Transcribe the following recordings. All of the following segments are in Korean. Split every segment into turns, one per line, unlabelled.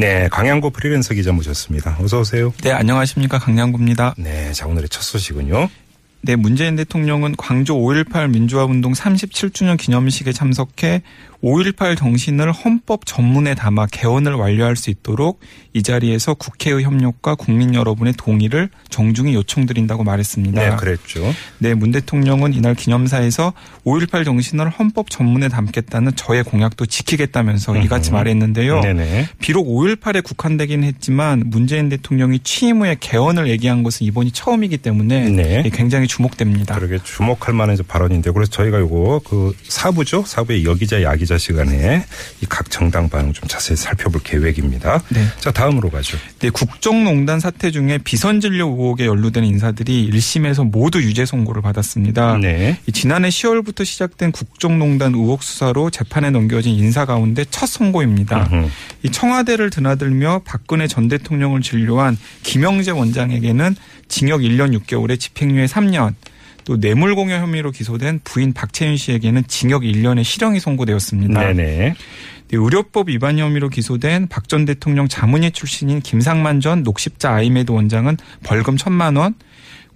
네, 강양구 프리랜서 기자 모셨습니다. 어서 오세요.
네, 안녕하십니까. 강량구입니다.
네, 자 오늘의 첫 소식은요.
네, 문재인 대통령은 광주 5.18 민주화운동 37주년 기념식에 참석해 5.18 정신을 헌법 전문에 담아 개헌을 완료할 수 있도록 이 자리에서 국회의 협력과 국민 여러분의 동의를 정중히 요청드린다고 말했습니다.
네, 그랬죠.
네, 문 대통령은 이날 기념사에서 5.18 정신을 헌법 전문에 담겠다는 저의 공약도 지키겠다면서 이같이 말했는데요.
네네.
비록 5.18에 국한되긴 했지만 문재인 대통령이 취임 후에 개헌을 얘기한 것은 이번이 처음이기 때문에
네.
굉장히 주목됩니다.
그러게 주목할 만한 발언인데 그래서 저희가 요거 그 사부죠 사부의 여기자 야기자 시간에 이 각 정당 반응 좀 자세히 살펴볼 계획입니다.
네.
자 다음으로 가죠.
네, 국정농단 사태 중에 비선진료 의혹에 연루된 인사들이 1심에서 모두 유죄 선고를 받았습니다.
네.
이 지난해 10월부터 시작된 국정농단 의혹 수사로 재판에 넘겨진 인사 가운데 첫 선고입니다.
음흠.
이 청와대를 드나들며 박근혜 전 대통령을 진료한 김영재 원장에게는 징역 1년 6개월에 집행유예 3년, 또 뇌물 공여 혐의로 기소된 부인 박채윤 씨에게는 징역 1년의 실형이 선고되었습니다.
네네.
네, 의료법 위반 혐의로 기소된 박 전 대통령 자문위 출신인 김상만 전 녹십자 아이메드 원장은 벌금 천만 원,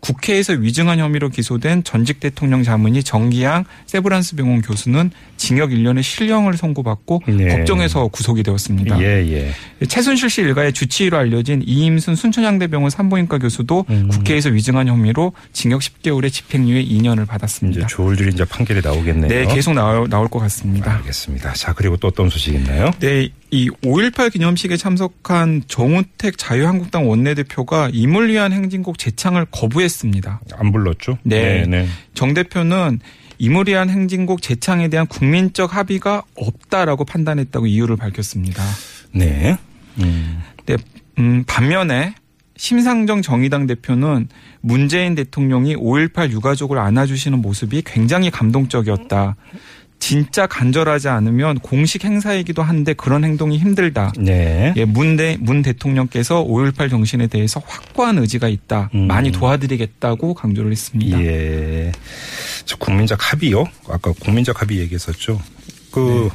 국회에서 위증한 혐의로 기소된 전직 대통령 자문위 정기양 세브란스 병원 교수는 징역 1년의 실형을 선고받고
네.
법정에서 구속이 되었습니다.
예 예.
최순실 씨 일가의 주치의로 알려진 이임순 순천향대병원 산부인과 교수도
음.
국회에서 위증한 혐의로 징역 10개월의 집행유예 2년을
이제
받았습니다.
줄줄이 이제 판결이 나오겠네요.
네, 계속 나올, 나올 것 같습니다.
알겠습니다. 자 그리고 또 어떤 소식 있나요?
네, 이 5.18 기념식에 참석한 정우택 자유한국당 원내대표가 임을 위한 행진곡 재창을 거부했습니다.
안 불렀죠?
네.
네.
정 대표는 위한 행진곡 재창에 대한 국민적 합의가 없다라고 판단했다고 이유를 밝혔습니다.
네. 음.
네, 음, 반면에 심상정 정의당 대표는 문재인 대통령이 5.18 유가족을 안아주시는 모습이 굉장히 감동적이었다. 진짜 간절하지 않으면 공식 행사이기도 한데 그런 행동이 힘들다.
네.
예, 문, 대, 문 대통령께서 5.18 정신에 대해서 확고한 의지가 있다.
음.
많이 도와드리겠다고 강조를 했습니다.
예. 저 국민적 합의요? 아까 국민적 합의 얘기했었죠. 그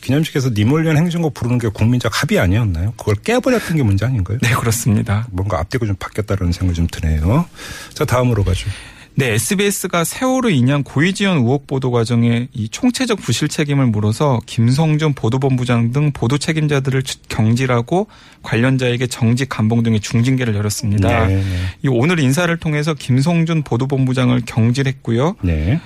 기념식에서 니몰리언 행진곡 부르는 게 국민적 합의 아니었나요? 그걸 깨버렸던 게 문제 아닌가요?
네, 그렇습니다.
뭔가 앞뒤가 좀 바뀌었다는 생각이 좀 드네요. 자, 다음으로 가죠.
네, SBS가 세월호 인양 고위지원 의혹 보도 과정에 이 총체적 부실 책임을 물어서 김성준 보도본부장 등 보도 책임자들을 경질하고 관련자에게 정직 감봉 등의 중징계를 내렸습니다.
네.
이 오늘 인사를 통해서 김성준 보도본부장을 경질했고요.
네.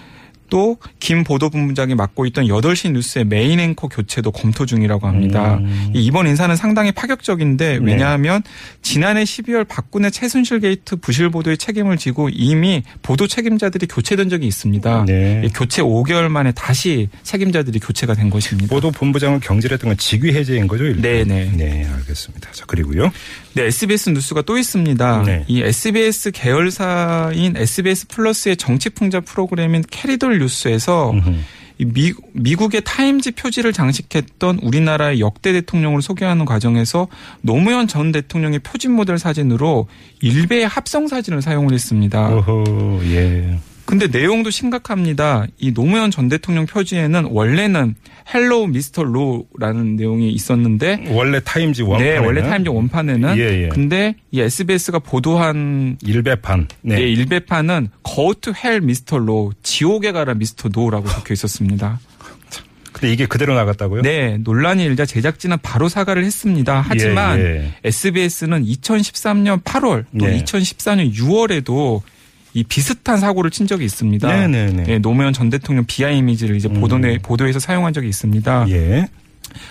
또 김 보도본부장이 맡고 있던 8시 뉴스의 메인 앵커 교체도 검토 중이라고 합니다.
음.
이 이번 인사는 상당히 파격적인데
네.
왜냐하면 지난해 12월 박근혜 최순실 게이트 부실 보도의 책임을 지고 이미 보도 책임자들이 교체된 적이 있습니다.
네.
이 교체 5개월 만에 다시 책임자들이 교체가 된 것입니다.
보도 본부장을 경질했던 건 직위 해제인 거죠? 일단?
네네.
네, 알겠습니다. 자, 그리고요.
네, SBS 뉴스가 또 있습니다.
네.
이 SBS 계열사인 SBS 플러스의 정치 풍자 프로그램인 캐리돌 뉴스에서
음흠.
이 미, 미국의 타임지 표지를 장식했던 우리나라의 역대 대통령을 소개하는 과정에서 노무현 전 대통령의 표지 모델 사진으로 일베의 합성 사진을 사용을 했습니다.
오호, 예.
근데 내용도 심각합니다. 이 노무현 전 대통령 표지에는 원래는 Hello Mr. Roh라는 내용이 있었는데
원래 타임지 원판.
네, 원래 타임즈 원판에는
예, 예.
근데 이 SBS가 보도한
일베판. 네.
예, Go to Hell Mr. Roh 지옥에 가라 미스터 노라고 적혀 있었습니다.
근데 이게 그대로 나갔다고요?
네, 논란이 일자 제작진은 바로 사과를 했습니다. 하지만
예, 예.
SBS는 2013년 8월 또
네.
2014년 6월에도 이 비슷한 사고를 친 적이 있습니다.
네네네. 음.
예, 노무현 전 대통령 비하 이미지를 이제 보도에 보도에서 사용한 적이 있습니다.
예.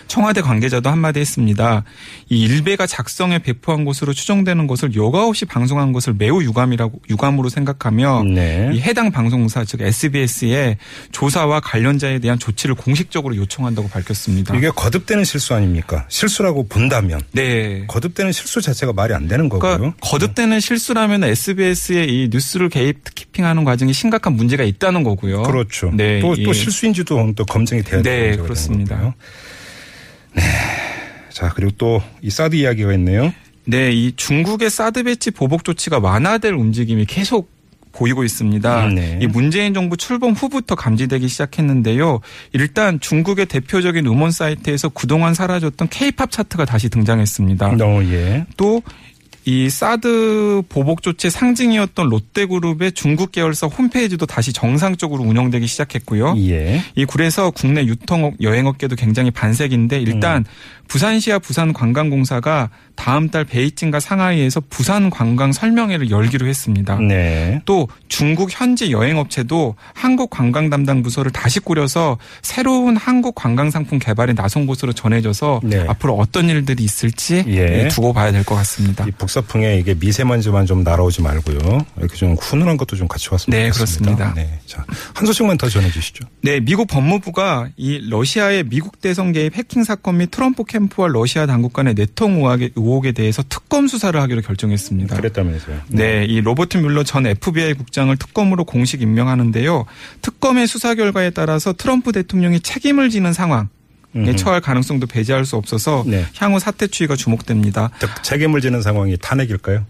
청와대 관계자도 한마디 했습니다. 이 일베가 작성해 배포한 것으로 추정되는 것을 여과 없이 방송한 것을 매우 유감이라고 유감으로 생각하며
네.
이 해당 방송사 즉 SBS에 조사와 관련자에 대한 조치를 공식적으로 요청한다고 밝혔습니다.
이게 거듭되는 실수 아닙니까? 실수라고 본다면
네.
거듭되는 실수 자체가 말이 안 되는 거고요.
그러니까 거듭되는 실수라면 SBS의 이 뉴스를 게이트키핑하는 과정이 심각한 문제가 있다는 거고요.
그렇죠.
네,
또, 또
예.
실수인지도 또 검증이 돼야 되는
네, 그렇습니다.
거고요. 네. 자 그리고 또 이 사드 이야기가 있네요.
네, 이 중국의 사드 배치 보복 조치가 완화될 움직임이 계속 보이고 있습니다.
음, 네.
이 문재인 정부 출범 후부터 감지되기 시작했는데요. 일단 중국의 대표적인 음원 사이트에서 그동안 사라졌던 케이팝 차트가 다시 등장했습니다.
어, 예.
또 이 사드 보복 조치 상징이었던 롯데그룹의 중국 계열사 홈페이지도 다시 정상적으로 운영되기 시작했고요.
예.
이 그래서 국내 유통 여행업계도 굉장히 반색인데 일단
음.
부산시와 부산관광공사가 다음 달 베이징과 상하이에서 부산 관광 설명회를 열기로 했습니다.
네.
또 중국 현지 여행업체도 한국 관광 담당 부서를 다시 꾸려서 새로운 한국 관광 상품 개발에 나선 것으로 전해져서
네.
앞으로 어떤 일들이 있을지
예.
두고 봐야 될 것 같습니다.
이 북서풍에 이게 미세먼지만 좀 날아오지 말고요. 이렇게 좀 훈훈한 것도 좀 같이 왔으면
네,
좋겠습니다.
그렇습니다.
네. 자, 한 소식만 더 전해 주시죠.
네, 미국 법무부가 이 러시아의 미국 대선 개입 해킹 사건 및 트럼프 캠프와 러시아 당국 간의 내통 의혹에, 의혹에 대해서 특검 수사를 하기로 결정했습니다.
그랬다면서요.
네, 이 로버트 뮬러 전 FBI 국장을 특검으로 공식 임명하는데요. 특검의 수사 결과에 따라서 트럼프 대통령이 책임을 지는 상황에
음흠.
처할 가능성도 배제할 수 없어서
네.
향후 사태 추이가 주목됩니다.
즉, 책임을 지는 상황이 탄핵일까요?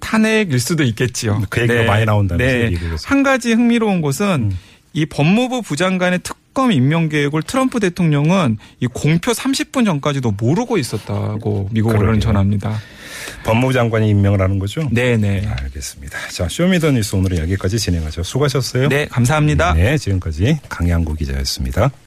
탄핵일 수도 있겠지요.
그 얘기가 많이 나온다면서요,
네. 한 가지 흥미로운 것은
음.
이 법무부 부장관의 특검 임명 계획을 트럼프 대통령은 이 공표 30분 전까지도 모르고 있었다고 미국 언론은
그러게요.
전합니다.
법무부 장관이 임명을 하는 거죠?
네네.
알겠습니다. 자, 쇼미더뉴스 오늘은 여기까지 진행하죠. 수고하셨어요.
네, 감사합니다.
네, 지금까지 강양구 기자였습니다.